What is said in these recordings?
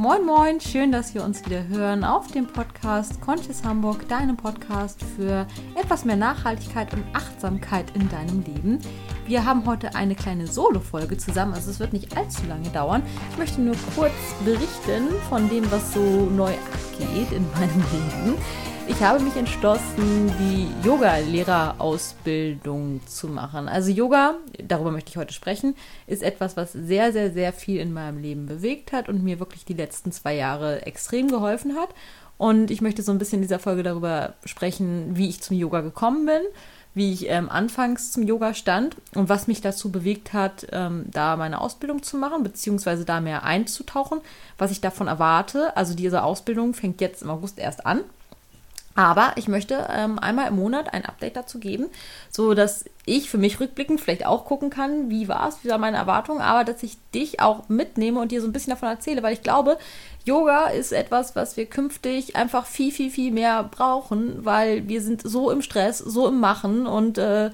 Moin Moin, schön, dass wir uns wieder hören auf dem Podcast Conscious Hamburg, deinem Podcast für etwas mehr Nachhaltigkeit und Achtsamkeit in deinem Leben. Wir haben heute eine kleine Solo-Folge zusammen, also es wird nicht allzu lange dauern. Ich möchte nur kurz berichten von dem, was so neu abgeht in meinem Leben. Ich habe mich entschlossen, die Yoga-Lehrerausbildung zu machen. Also Yoga, darüber möchte ich heute sprechen, ist etwas, was sehr, sehr, sehr viel in meinem Leben bewegt hat und mir wirklich die letzten zwei Jahre extrem geholfen hat. Und ich möchte so ein bisschen in dieser Folge darüber sprechen, wie ich zum Yoga gekommen bin, wie ich ähm, anfangs zum Yoga stand und was mich dazu bewegt hat, ähm, da meine Ausbildung zu machen, beziehungsweise da mehr einzutauchen, was ich davon erwarte. Also diese Ausbildung fängt jetzt im August erst an. Aber ich möchte ähm, einmal im Monat ein Update dazu geben, so dass ich für mich rückblickend vielleicht auch gucken kann, wie war es, wie war meine Erwartung, aber dass ich dich auch mitnehme und dir so ein bisschen davon erzähle, weil ich glaube, Yoga ist etwas, was wir künftig einfach viel, viel, viel mehr brauchen, weil wir sind so im Stress, so im Machen und äh,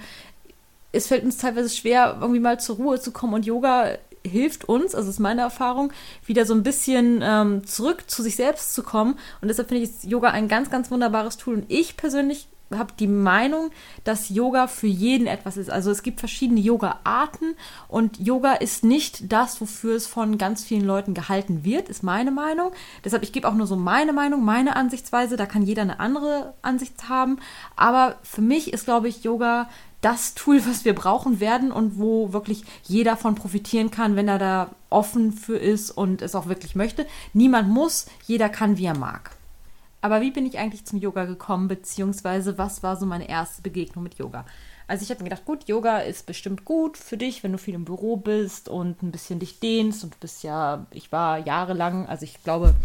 es fällt uns teilweise schwer, irgendwie mal zur Ruhe zu kommen und Yoga hilft uns, also ist meine Erfahrung, wieder so ein bisschen ähm, zurück zu sich selbst zu kommen. Und deshalb finde ich Yoga ein ganz, ganz wunderbares Tool. Und ich persönlich habe die Meinung, dass Yoga für jeden etwas ist. Also es gibt verschiedene Yoga-Arten und Yoga ist nicht das, wofür es von ganz vielen Leuten gehalten wird, ist meine Meinung. Deshalb, ich gebe auch nur so meine Meinung, meine Ansichtsweise. Da kann jeder eine andere Ansicht haben. Aber für mich ist, glaube ich, Yoga das Tool, was wir brauchen werden und wo wirklich jeder von profitieren kann, wenn er da offen für ist und es auch wirklich möchte. Niemand muss, jeder kann, wie er mag. Aber wie bin ich eigentlich zum Yoga gekommen, beziehungsweise was war so meine erste Begegnung mit Yoga? Also ich habe mir gedacht, gut, Yoga ist bestimmt gut für dich, wenn du viel im Büro bist und ein bisschen dich dehnst und du bist ja, ich war jahrelang, also ich glaube,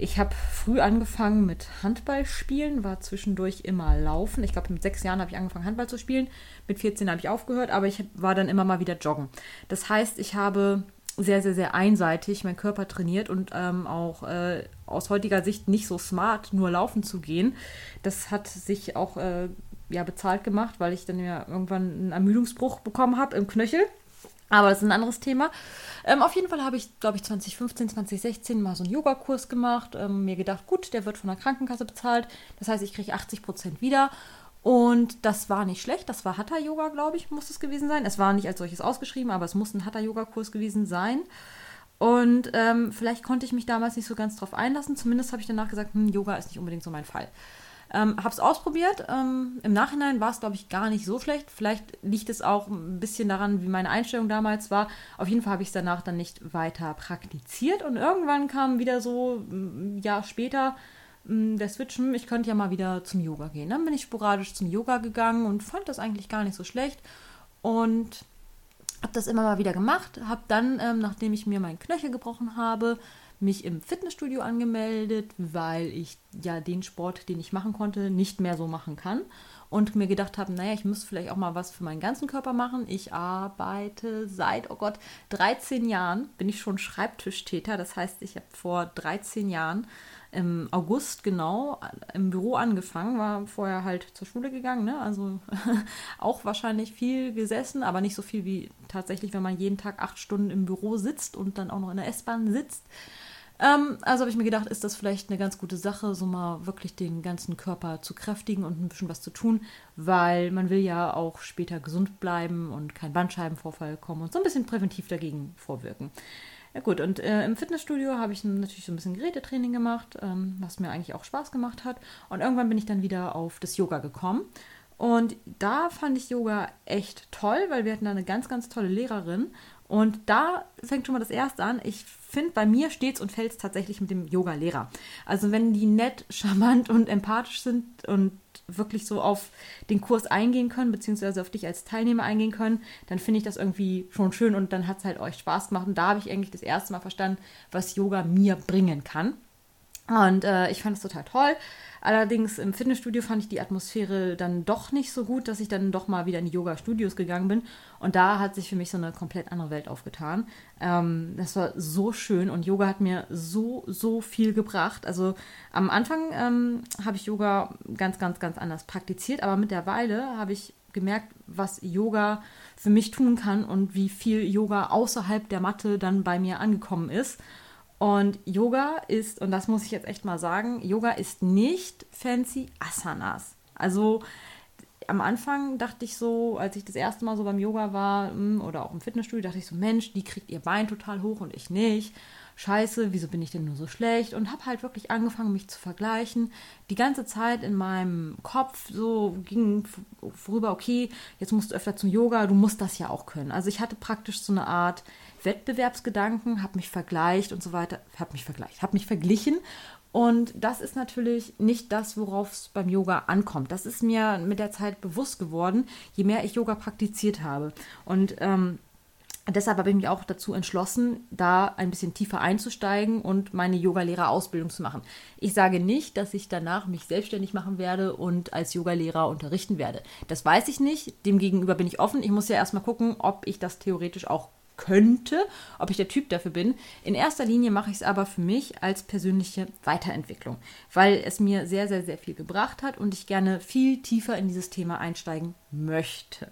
ich habe früh angefangen mit Handball spielen, war zwischendurch immer laufen. Ich glaube, mit sechs Jahren habe ich angefangen, Handball zu spielen. Mit 14 habe ich aufgehört, aber ich war dann immer mal wieder joggen. Das heißt, ich habe sehr, sehr, sehr einseitig meinen Körper trainiert und ähm, auch äh, aus heutiger Sicht nicht so smart, nur laufen zu gehen. Das hat sich auch äh, ja, bezahlt gemacht, weil ich dann ja irgendwann einen Ermüdungsbruch bekommen habe im Knöchel. Aber das ist ein anderes Thema. Ähm, auf jeden Fall habe ich, glaube ich, 2015, 2016 mal so einen Yogakurs gemacht. Ähm, mir gedacht, gut, der wird von der Krankenkasse bezahlt. Das heißt, ich kriege 80 Prozent wieder. Und das war nicht schlecht. Das war Hatha-Yoga, glaube ich, muss es gewesen sein. Es war nicht als solches ausgeschrieben, aber es muss ein Hatha-Yoga-Kurs gewesen sein. Und ähm, vielleicht konnte ich mich damals nicht so ganz drauf einlassen. Zumindest habe ich danach gesagt, hm, Yoga ist nicht unbedingt so mein Fall. Ähm, habe es ausprobiert. Ähm, Im Nachhinein war es, glaube ich, gar nicht so schlecht. Vielleicht liegt es auch ein bisschen daran, wie meine Einstellung damals war. Auf jeden Fall habe ich es danach dann nicht weiter praktiziert. Und irgendwann kam wieder so ein Jahr später mm, der Switch, hm, ich könnte ja mal wieder zum Yoga gehen. Dann bin ich sporadisch zum Yoga gegangen und fand das eigentlich gar nicht so schlecht. Und habe das immer mal wieder gemacht. Habe dann, ähm, nachdem ich mir meinen Knöchel gebrochen habe, mich im Fitnessstudio angemeldet, weil ich ja den Sport, den ich machen konnte, nicht mehr so machen kann. Und mir gedacht habe, naja, ich muss vielleicht auch mal was für meinen ganzen Körper machen. Ich arbeite seit, oh Gott, 13 Jahren, bin ich schon Schreibtischtäter. Das heißt, ich habe vor 13 Jahren im August genau im Büro angefangen, war vorher halt zur Schule gegangen, ne? also auch wahrscheinlich viel gesessen, aber nicht so viel wie tatsächlich, wenn man jeden Tag acht Stunden im Büro sitzt und dann auch noch in der S-Bahn sitzt. Ähm, also habe ich mir gedacht, ist das vielleicht eine ganz gute Sache, so mal wirklich den ganzen Körper zu kräftigen und ein bisschen was zu tun, weil man will ja auch später gesund bleiben und kein Bandscheibenvorfall kommen und so ein bisschen präventiv dagegen vorwirken. Ja gut, und äh, im Fitnessstudio habe ich natürlich so ein bisschen Gerätetraining gemacht, ähm, was mir eigentlich auch Spaß gemacht hat. Und irgendwann bin ich dann wieder auf das Yoga gekommen. Und da fand ich Yoga echt toll, weil wir hatten da eine ganz, ganz tolle Lehrerin. Und da fängt schon mal das Erste an. Ich finde, bei mir steht es und fällt es tatsächlich mit dem Yoga-Lehrer. Also wenn die nett, charmant und empathisch sind und wirklich so auf den Kurs eingehen können, beziehungsweise auf dich als Teilnehmer eingehen können, dann finde ich das irgendwie schon schön und dann hat es halt euch Spaß gemacht. Und da habe ich eigentlich das erste Mal verstanden, was Yoga mir bringen kann. Und äh, ich fand es total toll. Allerdings im Fitnessstudio fand ich die Atmosphäre dann doch nicht so gut, dass ich dann doch mal wieder in die Yoga-Studios gegangen bin. Und da hat sich für mich so eine komplett andere Welt aufgetan. Ähm, das war so schön und Yoga hat mir so, so viel gebracht. Also am Anfang ähm, habe ich Yoga ganz, ganz, ganz anders praktiziert, aber mittlerweile habe ich gemerkt, was Yoga für mich tun kann und wie viel Yoga außerhalb der Matte dann bei mir angekommen ist. Und Yoga ist, und das muss ich jetzt echt mal sagen, Yoga ist nicht fancy Asanas. Also am Anfang dachte ich so, als ich das erste Mal so beim Yoga war hm, oder auch im Fitnessstudio, dachte ich so, Mensch, die kriegt ihr Bein total hoch und ich nicht. Scheiße, wieso bin ich denn nur so schlecht? Und habe halt wirklich angefangen, mich zu vergleichen. Die ganze Zeit in meinem Kopf so ging vorüber, okay, jetzt musst du öfter zum Yoga, du musst das ja auch können. Also ich hatte praktisch so eine Art Wettbewerbsgedanken, habe mich vergleicht und so weiter, habe mich vergleicht, habe mich verglichen und das ist natürlich nicht das, worauf es beim Yoga ankommt. Das ist mir mit der Zeit bewusst geworden, je mehr ich Yoga praktiziert habe. Und ähm, deshalb habe ich mich auch dazu entschlossen, da ein bisschen tiefer einzusteigen und meine Yogalehrerausbildung zu machen. Ich sage nicht, dass ich danach mich selbstständig machen werde und als Yogalehrer unterrichten werde. Das weiß ich nicht. Demgegenüber bin ich offen. Ich muss ja erstmal gucken, ob ich das theoretisch auch könnte, ob ich der Typ dafür bin. In erster Linie mache ich es aber für mich als persönliche Weiterentwicklung, weil es mir sehr, sehr, sehr viel gebracht hat und ich gerne viel tiefer in dieses Thema einsteigen möchte.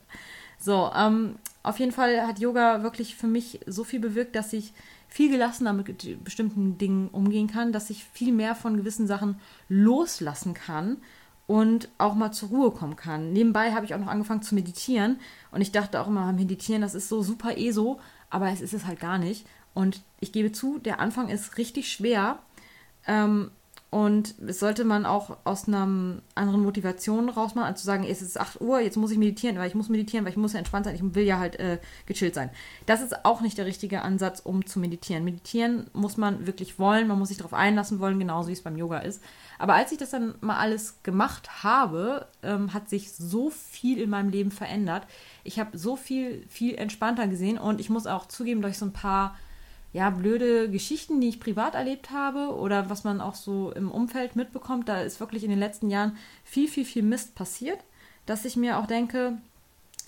So, ähm, auf jeden Fall hat Yoga wirklich für mich so viel bewirkt, dass ich viel gelassener mit bestimmten Dingen umgehen kann, dass ich viel mehr von gewissen Sachen loslassen kann und auch mal zur Ruhe kommen kann. Nebenbei habe ich auch noch angefangen zu meditieren und ich dachte auch immer, meditieren, das ist so super eh so, aber es ist es halt gar nicht. Und ich gebe zu, der Anfang ist richtig schwer. Ähm, und es sollte man auch aus einer anderen Motivation rausmachen, als zu sagen, es ist 8 Uhr, jetzt muss ich meditieren, weil ich muss meditieren, weil ich muss ja entspannt sein, ich will ja halt äh, gechillt sein. Das ist auch nicht der richtige Ansatz, um zu meditieren. Meditieren muss man wirklich wollen, man muss sich darauf einlassen wollen, genauso wie es beim Yoga ist. Aber als ich das dann mal alles gemacht habe, ähm, hat sich so viel in meinem Leben verändert. Ich habe so viel, viel entspannter gesehen und ich muss auch zugeben, durch so ein paar ja, blöde Geschichten, die ich privat erlebt habe oder was man auch so im Umfeld mitbekommt, da ist wirklich in den letzten Jahren viel, viel, viel Mist passiert, dass ich mir auch denke,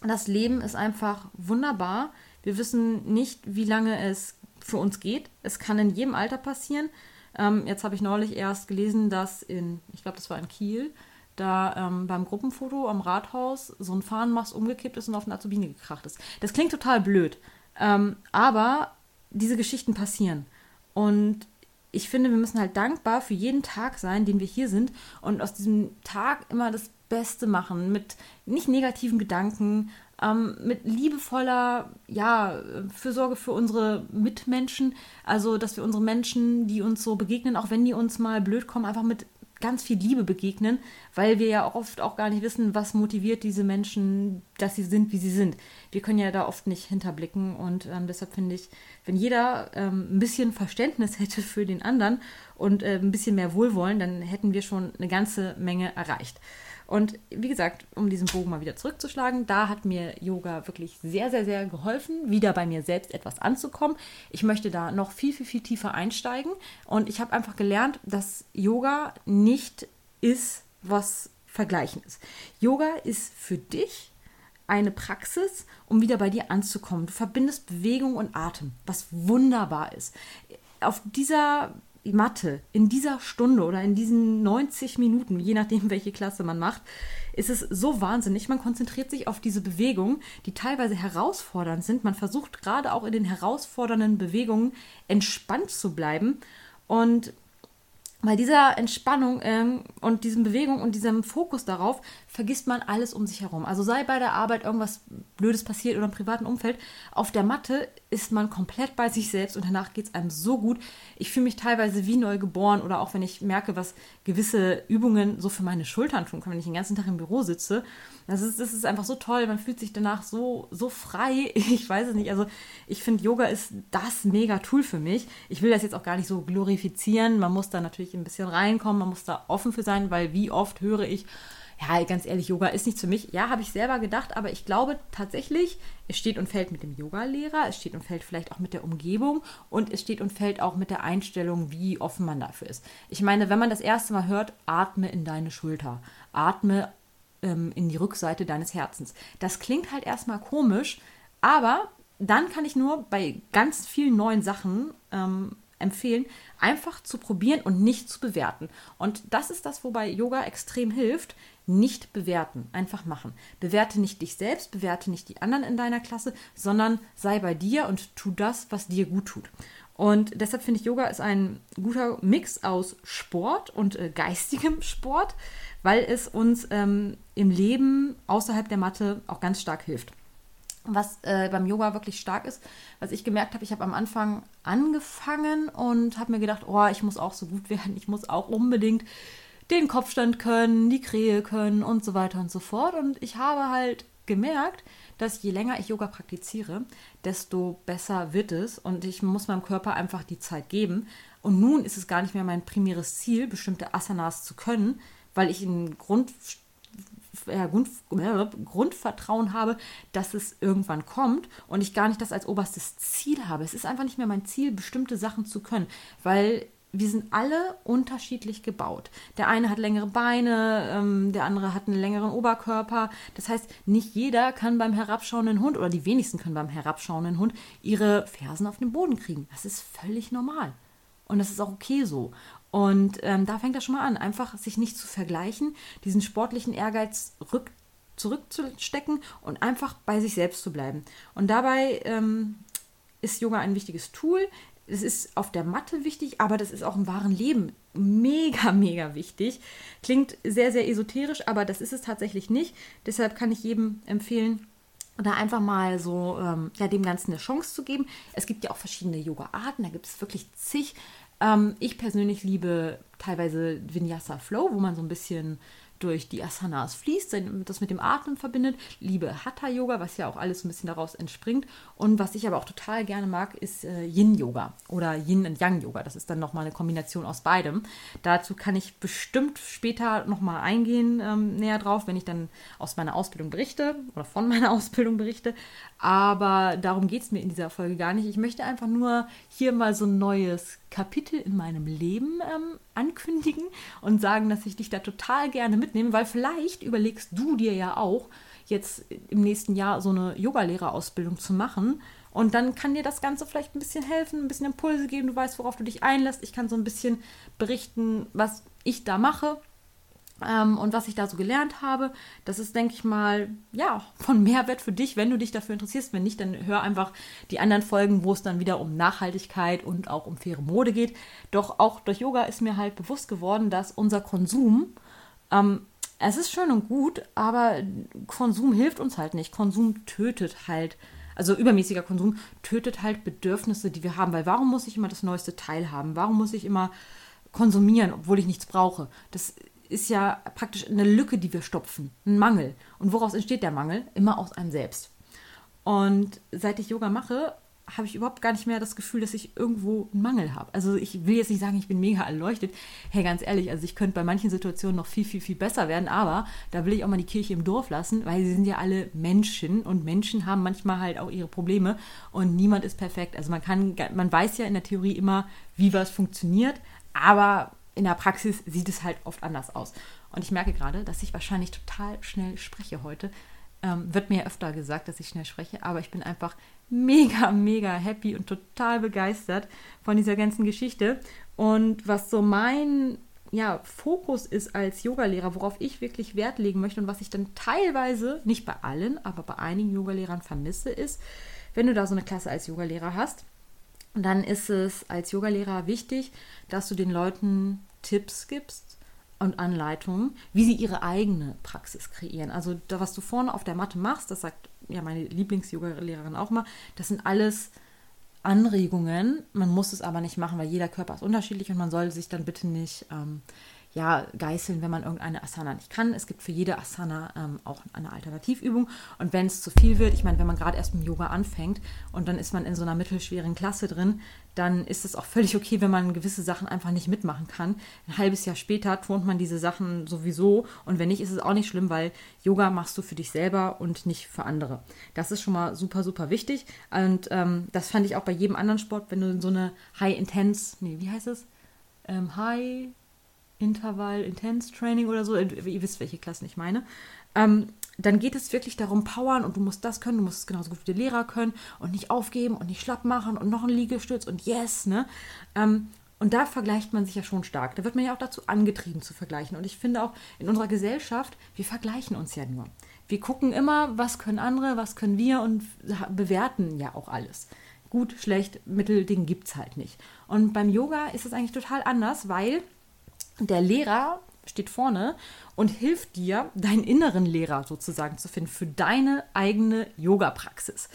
das Leben ist einfach wunderbar. Wir wissen nicht, wie lange es für uns geht. Es kann in jedem Alter passieren. Ähm, jetzt habe ich neulich erst gelesen, dass in, ich glaube, das war in Kiel, da ähm, beim Gruppenfoto am Rathaus so ein Fahnenmast umgekippt ist und auf eine Azubine gekracht ist. Das klingt total blöd. Ähm, aber diese Geschichten passieren. Und ich finde, wir müssen halt dankbar für jeden Tag sein, den wir hier sind und aus diesem Tag immer das Beste machen, mit nicht negativen Gedanken, ähm, mit liebevoller, ja, Fürsorge für unsere Mitmenschen, also dass wir unsere Menschen, die uns so begegnen, auch wenn die uns mal blöd kommen, einfach mit ganz viel Liebe begegnen, weil wir ja oft auch gar nicht wissen, was motiviert diese Menschen, dass sie sind, wie sie sind. Wir können ja da oft nicht hinterblicken und ähm, deshalb finde ich, wenn jeder ähm, ein bisschen Verständnis hätte für den anderen und äh, ein bisschen mehr Wohlwollen, dann hätten wir schon eine ganze Menge erreicht. Und wie gesagt, um diesen Bogen mal wieder zurückzuschlagen, da hat mir Yoga wirklich sehr, sehr, sehr geholfen, wieder bei mir selbst etwas anzukommen. Ich möchte da noch viel, viel, viel tiefer einsteigen. Und ich habe einfach gelernt, dass Yoga nicht ist, was Vergleichen ist. Yoga ist für dich eine Praxis, um wieder bei dir anzukommen. Du verbindest Bewegung und Atem, was wunderbar ist. Auf dieser Mathe in dieser Stunde oder in diesen 90 Minuten, je nachdem, welche Klasse man macht, ist es so wahnsinnig. Man konzentriert sich auf diese Bewegungen, die teilweise herausfordernd sind. Man versucht gerade auch in den herausfordernden Bewegungen entspannt zu bleiben. Und bei dieser Entspannung ähm, und diesen Bewegung und diesem Fokus darauf vergisst man alles um sich herum. Also sei bei der Arbeit irgendwas Blödes passiert oder im privaten Umfeld, auf der Matte ist man komplett bei sich selbst und danach geht es einem so gut. Ich fühle mich teilweise wie neu geboren oder auch wenn ich merke, was gewisse Übungen so für meine Schultern tun können, wenn ich den ganzen Tag im Büro sitze. Das ist, das ist einfach so toll. Man fühlt sich danach so, so frei. Ich weiß es nicht. Also ich finde, Yoga ist das mega Tool für mich. Ich will das jetzt auch gar nicht so glorifizieren. Man muss da natürlich ein bisschen reinkommen. Man muss da offen für sein, weil wie oft höre ich, ja, ganz ehrlich, Yoga ist nicht für mich. Ja, habe ich selber gedacht, aber ich glaube tatsächlich, es steht und fällt mit dem Yoga-Lehrer, es steht und fällt vielleicht auch mit der Umgebung und es steht und fällt auch mit der Einstellung, wie offen man dafür ist. Ich meine, wenn man das erste Mal hört, atme in deine Schulter, atme ähm, in die Rückseite deines Herzens. Das klingt halt erstmal komisch, aber dann kann ich nur bei ganz vielen neuen Sachen ähm, empfehlen, einfach zu probieren und nicht zu bewerten. Und das ist das, wobei Yoga extrem hilft nicht bewerten, einfach machen. Bewerte nicht dich selbst, bewerte nicht die anderen in deiner Klasse, sondern sei bei dir und tu das, was dir gut tut. Und deshalb finde ich, Yoga ist ein guter Mix aus Sport und äh, geistigem Sport, weil es uns ähm, im Leben außerhalb der Matte auch ganz stark hilft. Was äh, beim Yoga wirklich stark ist, was ich gemerkt habe, ich habe am Anfang angefangen und habe mir gedacht, oh, ich muss auch so gut werden, ich muss auch unbedingt den Kopfstand können, die Krähe können und so weiter und so fort. Und ich habe halt gemerkt, dass je länger ich Yoga praktiziere, desto besser wird es und ich muss meinem Körper einfach die Zeit geben. Und nun ist es gar nicht mehr mein primäres Ziel, bestimmte Asanas zu können, weil ich ein Grund, ja, Grund, äh, Grundvertrauen habe, dass es irgendwann kommt und ich gar nicht das als oberstes Ziel habe. Es ist einfach nicht mehr mein Ziel, bestimmte Sachen zu können, weil wir sind alle unterschiedlich gebaut. Der eine hat längere Beine, ähm, der andere hat einen längeren Oberkörper. Das heißt, nicht jeder kann beim herabschauenden Hund oder die wenigsten können beim herabschauenden Hund ihre Fersen auf den Boden kriegen. Das ist völlig normal. Und das ist auch okay so. Und ähm, da fängt das schon mal an, einfach sich nicht zu vergleichen, diesen sportlichen Ehrgeiz rück, zurückzustecken und einfach bei sich selbst zu bleiben. Und dabei ähm, ist Yoga ein wichtiges Tool es ist auf der Matte wichtig, aber das ist auch im wahren Leben mega, mega wichtig. Klingt sehr, sehr esoterisch, aber das ist es tatsächlich nicht. Deshalb kann ich jedem empfehlen, da einfach mal so ähm, ja, dem Ganzen eine Chance zu geben. Es gibt ja auch verschiedene Yoga-Arten, da gibt es wirklich zig. Ähm, ich persönlich liebe teilweise Vinyasa Flow, wo man so ein bisschen durch die Asanas fließt, das mit dem Atmen verbindet. Liebe Hatha-Yoga, was ja auch alles ein bisschen daraus entspringt. Und was ich aber auch total gerne mag, ist äh, Yin-Yoga oder Yin- und Yang-Yoga. Das ist dann nochmal eine Kombination aus beidem. Dazu kann ich bestimmt später nochmal eingehen, ähm, näher drauf, wenn ich dann aus meiner Ausbildung berichte oder von meiner Ausbildung berichte. Aber darum geht es mir in dieser Folge gar nicht. Ich möchte einfach nur hier mal so ein neues Kapitel in meinem Leben ähm, ankündigen und sagen, dass ich dich da total gerne mitnehme, weil vielleicht überlegst du dir ja auch, jetzt im nächsten Jahr so eine Yogalehrerausbildung zu machen. Und dann kann dir das Ganze vielleicht ein bisschen helfen, ein bisschen Impulse geben. Du weißt, worauf du dich einlässt. Ich kann so ein bisschen berichten, was ich da mache ähm, und was ich da so gelernt habe, das ist, denke ich mal, ja, von Mehrwert für dich, wenn du dich dafür interessierst. Wenn nicht, dann hör einfach die anderen Folgen, wo es dann wieder um Nachhaltigkeit und auch um faire Mode geht. Doch auch durch Yoga ist mir halt bewusst geworden, dass unser Konsum, ähm, es ist schön und gut, aber Konsum hilft uns halt nicht. Konsum tötet halt also übermäßiger Konsum tötet halt Bedürfnisse, die wir haben. Weil warum muss ich immer das neueste Teil haben? Warum muss ich immer konsumieren, obwohl ich nichts brauche? Das ist ja praktisch eine Lücke, die wir stopfen, ein Mangel. Und woraus entsteht der Mangel? Immer aus einem selbst. Und seit ich Yoga mache, habe ich überhaupt gar nicht mehr das Gefühl, dass ich irgendwo einen Mangel habe. Also ich will jetzt nicht sagen, ich bin mega erleuchtet. Hey, ganz ehrlich, also ich könnte bei manchen Situationen noch viel, viel, viel besser werden, aber da will ich auch mal die Kirche im Dorf lassen, weil sie sind ja alle Menschen und Menschen haben manchmal halt auch ihre Probleme und niemand ist perfekt. Also man kann, man weiß ja in der Theorie immer, wie was funktioniert, aber in der Praxis sieht es halt oft anders aus. Und ich merke gerade, dass ich wahrscheinlich total schnell spreche heute. Ähm, wird mir öfter gesagt, dass ich schnell spreche, aber ich bin einfach mega, mega happy und total begeistert von dieser ganzen Geschichte. Und was so mein ja, Fokus ist als Yogalehrer, worauf ich wirklich Wert legen möchte und was ich dann teilweise, nicht bei allen, aber bei einigen Yogalehrern vermisse, ist, wenn du da so eine Klasse als Yogalehrer hast, dann ist es als Yogalehrer wichtig, dass du den Leuten Tipps gibst und Anleitungen, wie sie ihre eigene Praxis kreieren. Also da, was du vorne auf der Matte machst, das sagt ja meine Lieblings-Yoga-Lehrerin auch mal, das sind alles Anregungen. Man muss es aber nicht machen, weil jeder Körper ist unterschiedlich und man soll sich dann bitte nicht ähm, ja, geißeln, wenn man irgendeine Asana nicht kann. Es gibt für jede Asana ähm, auch eine Alternativübung. Und wenn es zu viel wird, ich meine, wenn man gerade erst mit Yoga anfängt und dann ist man in so einer mittelschweren Klasse drin, dann ist es auch völlig okay, wenn man gewisse Sachen einfach nicht mitmachen kann. Ein halbes Jahr später turnt man diese Sachen sowieso und wenn nicht, ist es auch nicht schlimm, weil Yoga machst du für dich selber und nicht für andere. Das ist schon mal super, super wichtig und ähm, das fand ich auch bei jedem anderen Sport, wenn du in so eine High-Intense, nee, wie heißt es? Ähm, High Intervall Intense Training oder so, ihr wisst, welche Klassen ich meine, ähm, dann geht es wirklich darum, powern und du musst das können, du musst es genauso gut wie der Lehrer können und nicht aufgeben und nicht schlapp machen und noch ein Liegestütz und yes, ne? Ähm, und da vergleicht man sich ja schon stark. Da wird man ja auch dazu angetrieben zu vergleichen. Und ich finde auch in unserer Gesellschaft, wir vergleichen uns ja nur. Wir gucken immer, was können andere, was können wir und bewerten ja auch alles. gut, schlecht, Mittelding gibt es halt nicht. Und beim Yoga ist es eigentlich total anders, weil der Lehrer steht vorne und hilft dir, deinen inneren Lehrer sozusagen zu finden für deine eigene Yoga-Praxis.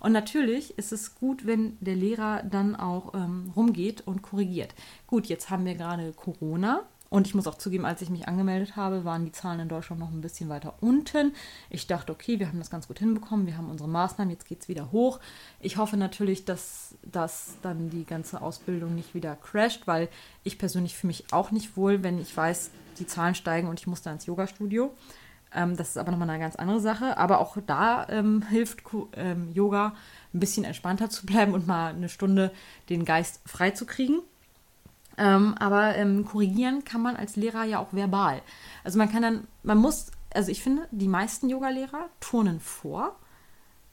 Und natürlich ist es gut, wenn der Lehrer dann auch ähm, rumgeht und korrigiert. Gut, jetzt haben wir gerade Corona. Und ich muss auch zugeben, als ich mich angemeldet habe, waren die Zahlen in Deutschland noch ein bisschen weiter unten. Ich dachte, okay, wir haben das ganz gut hinbekommen, wir haben unsere Maßnahmen, jetzt geht es wieder hoch. Ich hoffe natürlich, dass, dass dann die ganze Ausbildung nicht wieder crasht, weil ich persönlich fühle mich auch nicht wohl, wenn ich weiß, die Zahlen steigen und ich muss da ins Yoga-Studio. Ähm, das ist aber nochmal eine ganz andere Sache. Aber auch da ähm, hilft ähm, Yoga, ein bisschen entspannter zu bleiben und mal eine Stunde den Geist frei zu kriegen. Ähm, aber ähm, korrigieren kann man als Lehrer ja auch verbal. Also man kann dann, man muss, also ich finde, die meisten Yogalehrer turnen vor.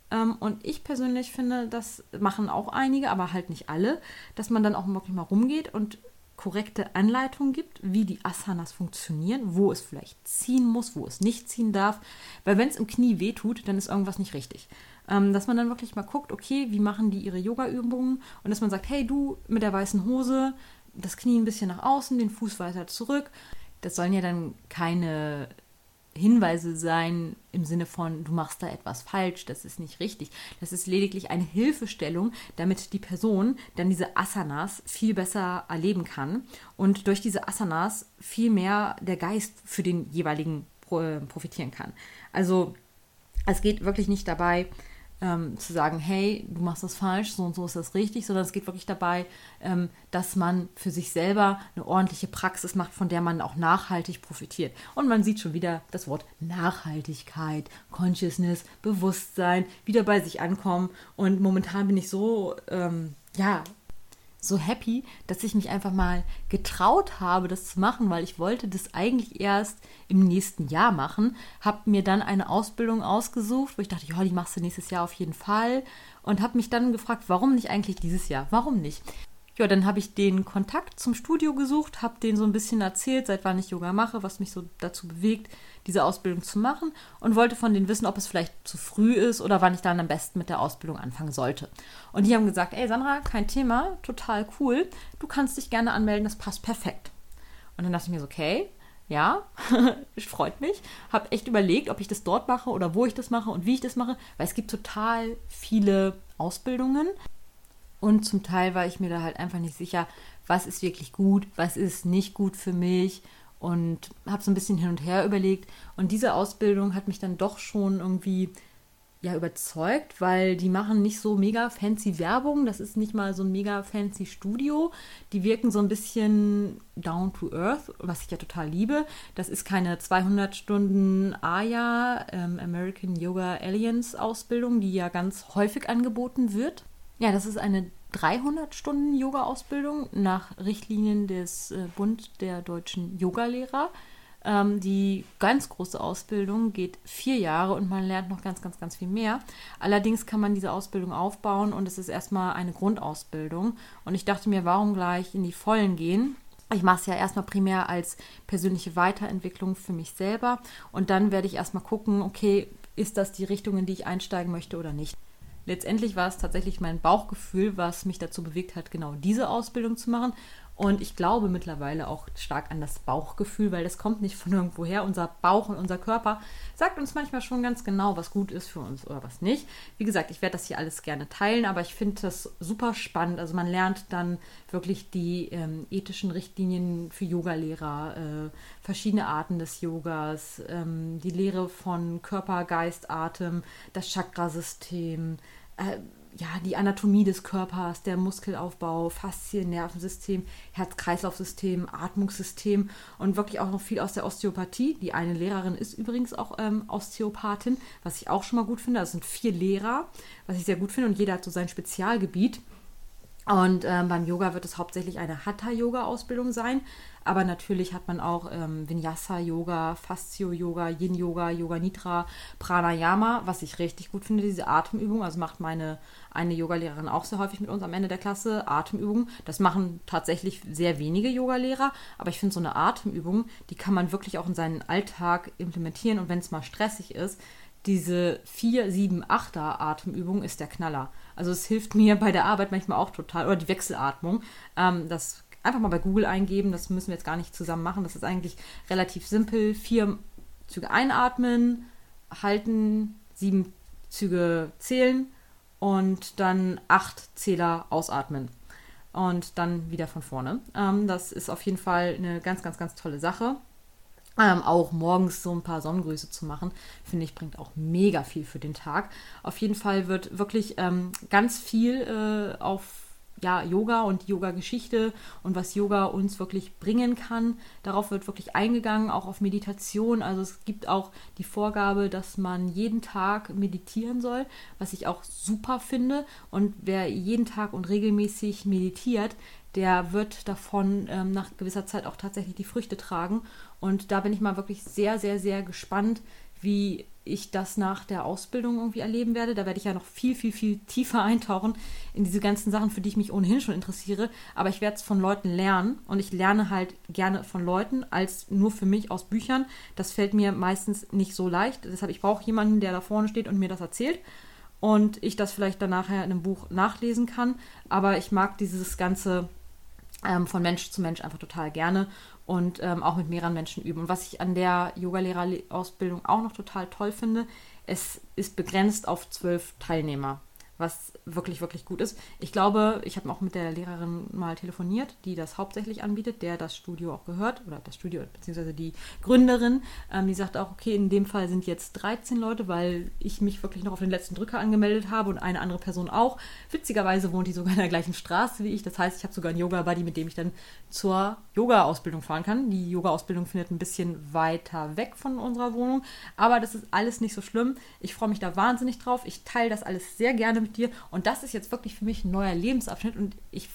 Ähm, und ich persönlich finde, das machen auch einige, aber halt nicht alle, dass man dann auch wirklich mal rumgeht und korrekte Anleitung gibt, wie die Asanas funktionieren, wo es vielleicht ziehen muss, wo es nicht ziehen darf. Weil wenn es im Knie wehtut, dann ist irgendwas nicht richtig. Ähm, dass man dann wirklich mal guckt, okay, wie machen die ihre Yoga-Übungen und dass man sagt, hey du mit der weißen Hose, das Knie ein bisschen nach außen, den Fuß weiter zurück. Das sollen ja dann keine Hinweise sein im Sinne von, du machst da etwas falsch, das ist nicht richtig. Das ist lediglich eine Hilfestellung, damit die Person dann diese Asanas viel besser erleben kann und durch diese Asanas viel mehr der Geist für den jeweiligen profitieren kann. Also es geht wirklich nicht dabei, ähm, zu sagen, hey, du machst das falsch, so und so ist das richtig, sondern es geht wirklich dabei, ähm, dass man für sich selber eine ordentliche Praxis macht, von der man auch nachhaltig profitiert. Und man sieht schon wieder das Wort Nachhaltigkeit, Consciousness, Bewusstsein, wieder bei sich ankommen. Und momentan bin ich so, ähm, ja, so happy, dass ich mich einfach mal getraut habe, das zu machen, weil ich wollte das eigentlich erst im nächsten Jahr machen. Habe mir dann eine Ausbildung ausgesucht, wo ich dachte, ja, die machst du nächstes Jahr auf jeden Fall. Und habe mich dann gefragt, warum nicht eigentlich dieses Jahr? Warum nicht? Ja, dann habe ich den Kontakt zum Studio gesucht, habe denen so ein bisschen erzählt, seit wann ich Yoga mache, was mich so dazu bewegt, diese Ausbildung zu machen und wollte von denen wissen, ob es vielleicht zu früh ist oder wann ich dann am besten mit der Ausbildung anfangen sollte. Und die haben gesagt, ey Sandra, kein Thema, total cool, du kannst dich gerne anmelden, das passt perfekt. Und dann dachte ich mir so, okay, ja, freut mich. Habe echt überlegt, ob ich das dort mache oder wo ich das mache und wie ich das mache, weil es gibt total viele Ausbildungen. Und zum Teil war ich mir da halt einfach nicht sicher, was ist wirklich gut, was ist nicht gut für mich und habe so ein bisschen hin und her überlegt. Und diese Ausbildung hat mich dann doch schon irgendwie ja überzeugt, weil die machen nicht so mega fancy Werbung. Das ist nicht mal so ein mega fancy Studio. Die wirken so ein bisschen down to earth, was ich ja total liebe. Das ist keine 200 Stunden AYA, ähm, American Yoga Alliance Ausbildung, die ja ganz häufig angeboten wird. Ja, das ist eine 300 Stunden Yoga-Ausbildung nach Richtlinien des äh, Bund der deutschen Yogalehrer. Ähm, die ganz große Ausbildung geht vier Jahre und man lernt noch ganz, ganz, ganz viel mehr. Allerdings kann man diese Ausbildung aufbauen und es ist erstmal eine Grundausbildung. Und ich dachte mir, warum gleich in die Vollen gehen? Ich mache es ja erstmal primär als persönliche Weiterentwicklung für mich selber und dann werde ich erstmal gucken, okay, ist das die Richtung, in die ich einsteigen möchte oder nicht letztendlich war es tatsächlich mein Bauchgefühl, was mich dazu bewegt hat, genau diese Ausbildung zu machen. Und ich glaube mittlerweile auch stark an das Bauchgefühl, weil das kommt nicht von irgendwoher. Unser Bauch und unser Körper sagt uns manchmal schon ganz genau, was gut ist für uns oder was nicht. Wie gesagt, ich werde das hier alles gerne teilen, aber ich finde das super spannend. Also man lernt dann wirklich die ähm, ethischen Richtlinien für Yogalehrer, äh, verschiedene Arten des Yogas, ähm, die Lehre von Körper, Geist, Atem, das Chakrasystem. Äh, ja, die Anatomie des Körpers, der Muskelaufbau, Faszien, Nervensystem, Herz-Kreislauf-System, Atmungssystem und wirklich auch noch viel aus der Osteopathie. Die eine Lehrerin ist übrigens auch ähm, Osteopathin, was ich auch schon mal gut finde. Das sind vier Lehrer, was ich sehr gut finde und jeder hat so sein Spezialgebiet. Und ähm, beim Yoga wird es hauptsächlich eine Hatha-Yoga-Ausbildung sein. Aber natürlich hat man auch ähm, Vinyasa-Yoga, Fastio-Yoga, Yin-Yoga, Yoga Nitra, Pranayama, was ich richtig gut finde, diese Atemübung. Also macht meine eine Yogalehrerin auch sehr häufig mit uns am Ende der Klasse Atemübungen. Das machen tatsächlich sehr wenige Yogalehrer, aber ich finde so eine Atemübung, die kann man wirklich auch in seinen Alltag implementieren. Und wenn es mal stressig ist, diese 4, 7, 8er Atemübung ist der Knaller. Also es hilft mir bei der Arbeit manchmal auch total. Oder die Wechselatmung. Ähm, das einfach mal bei Google eingeben. Das müssen wir jetzt gar nicht zusammen machen. Das ist eigentlich relativ simpel. Vier Züge einatmen, halten, sieben Züge zählen und dann acht Zähler ausatmen. Und dann wieder von vorne. Ähm, das ist auf jeden Fall eine ganz, ganz, ganz tolle Sache. Ähm, auch morgens so ein paar Sonnengrüße zu machen, finde ich, bringt auch mega viel für den Tag. Auf jeden Fall wird wirklich ähm, ganz viel äh, auf ja, Yoga und Yoga-Geschichte und was Yoga uns wirklich bringen kann. Darauf wird wirklich eingegangen, auch auf Meditation. Also es gibt auch die Vorgabe, dass man jeden Tag meditieren soll, was ich auch super finde. Und wer jeden Tag und regelmäßig meditiert, der wird davon ähm, nach gewisser Zeit auch tatsächlich die Früchte tragen. Und da bin ich mal wirklich sehr, sehr, sehr gespannt, wie ich das nach der Ausbildung irgendwie erleben werde. Da werde ich ja noch viel, viel, viel tiefer eintauchen in diese ganzen Sachen, für die ich mich ohnehin schon interessiere. Aber ich werde es von Leuten lernen und ich lerne halt gerne von Leuten als nur für mich aus Büchern. Das fällt mir meistens nicht so leicht. Deshalb, ich brauche jemanden, der da vorne steht und mir das erzählt und ich das vielleicht dann nachher in einem Buch nachlesen kann. Aber ich mag dieses ganze ähm, von Mensch zu Mensch einfach total gerne und ähm, auch mit mehreren Menschen üben. Und was ich an der Yogalehrerausbildung auch noch total toll finde, es ist begrenzt auf zwölf Teilnehmer was wirklich, wirklich gut ist. Ich glaube, ich habe auch mit der Lehrerin mal telefoniert, die das hauptsächlich anbietet, der das Studio auch gehört, oder das Studio, beziehungsweise die Gründerin, ähm, die sagt auch, okay, in dem Fall sind jetzt 13 Leute, weil ich mich wirklich noch auf den letzten Drücker angemeldet habe und eine andere Person auch. Witzigerweise wohnt die sogar in der gleichen Straße wie ich. Das heißt, ich habe sogar einen Yoga-Buddy, mit dem ich dann zur Yoga-Ausbildung fahren kann. Die Yoga-Ausbildung findet ein bisschen weiter weg von unserer Wohnung, aber das ist alles nicht so schlimm. Ich freue mich da wahnsinnig drauf. Ich teile das alles sehr gerne mit dir und das ist jetzt wirklich für mich ein neuer Lebensabschnitt und ich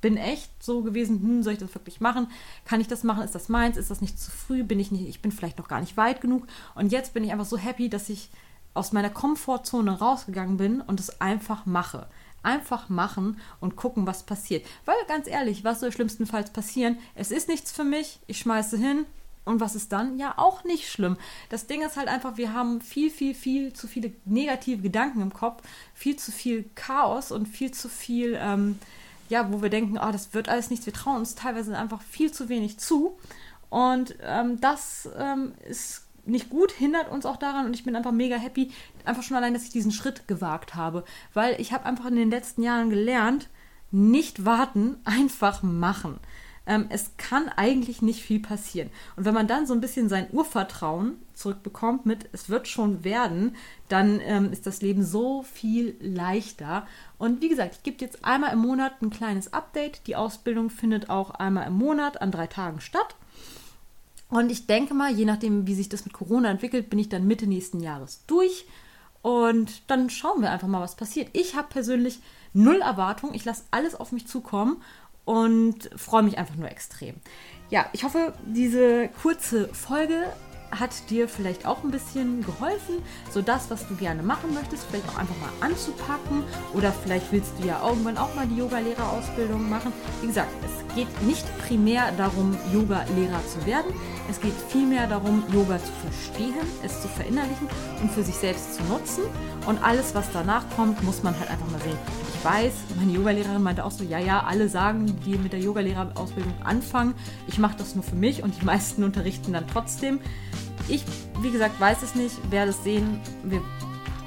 bin echt so gewesen, hm, soll ich das wirklich machen? Kann ich das machen? Ist das meins? Ist das nicht zu früh? Bin ich nicht, ich bin vielleicht noch gar nicht weit genug. Und jetzt bin ich einfach so happy, dass ich aus meiner Komfortzone rausgegangen bin und es einfach mache. Einfach machen und gucken, was passiert. Weil ganz ehrlich, was soll schlimmstenfalls passieren? Es ist nichts für mich, ich schmeiße hin. Und was ist dann? Ja, auch nicht schlimm. Das Ding ist halt einfach, wir haben viel, viel, viel zu viele negative Gedanken im Kopf, viel zu viel Chaos und viel zu viel, ähm, ja, wo wir denken, oh, das wird alles nichts. Wir trauen uns teilweise einfach viel zu wenig zu. Und ähm, das ähm, ist nicht gut, hindert uns auch daran und ich bin einfach mega happy, einfach schon allein, dass ich diesen Schritt gewagt habe, weil ich habe einfach in den letzten Jahren gelernt, nicht warten, einfach machen. Ähm, es kann eigentlich nicht viel passieren. Und wenn man dann so ein bisschen sein Urvertrauen zurückbekommt mit, es wird schon werden, dann ähm, ist das Leben so viel leichter. Und wie gesagt, ich gebe jetzt einmal im Monat ein kleines Update. Die Ausbildung findet auch einmal im Monat an drei Tagen statt. Und ich denke mal, je nachdem, wie sich das mit Corona entwickelt, bin ich dann Mitte nächsten Jahres durch. Und dann schauen wir einfach mal, was passiert. Ich habe persönlich null Erwartung. Ich lasse alles auf mich zukommen und freue mich einfach nur extrem. Ja, ich hoffe, diese kurze Folge hat dir vielleicht auch ein bisschen geholfen, so das, was du gerne machen möchtest, vielleicht auch einfach mal anzupacken oder vielleicht willst du ja irgendwann auch mal die Yoga-Lehrerausbildung machen. Wie gesagt, es geht nicht primär darum, Yoga-Lehrer zu werden. Es geht vielmehr darum, Yoga zu verstehen, es zu verinnerlichen und für sich selbst zu nutzen. Und alles, was danach kommt, muss man halt einfach mal sehen. Ich weiß, meine Yogalehrerin meinte auch so, ja, ja, alle sagen, die mit der Yogalehrerausbildung anfangen, ich mache das nur für mich und die meisten unterrichten dann trotzdem. Ich, wie gesagt, weiß es nicht, werde es sehen. Wir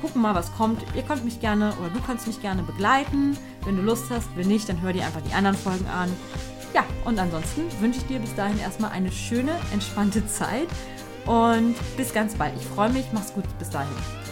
gucken mal, was kommt. Ihr könnt mich gerne oder du kannst mich gerne begleiten, wenn du Lust hast. Wenn nicht, dann hör dir einfach die anderen Folgen an. Ja, und ansonsten wünsche ich dir bis dahin erstmal eine schöne, entspannte Zeit und bis ganz bald. Ich freue mich. Mach's gut. Bis dahin.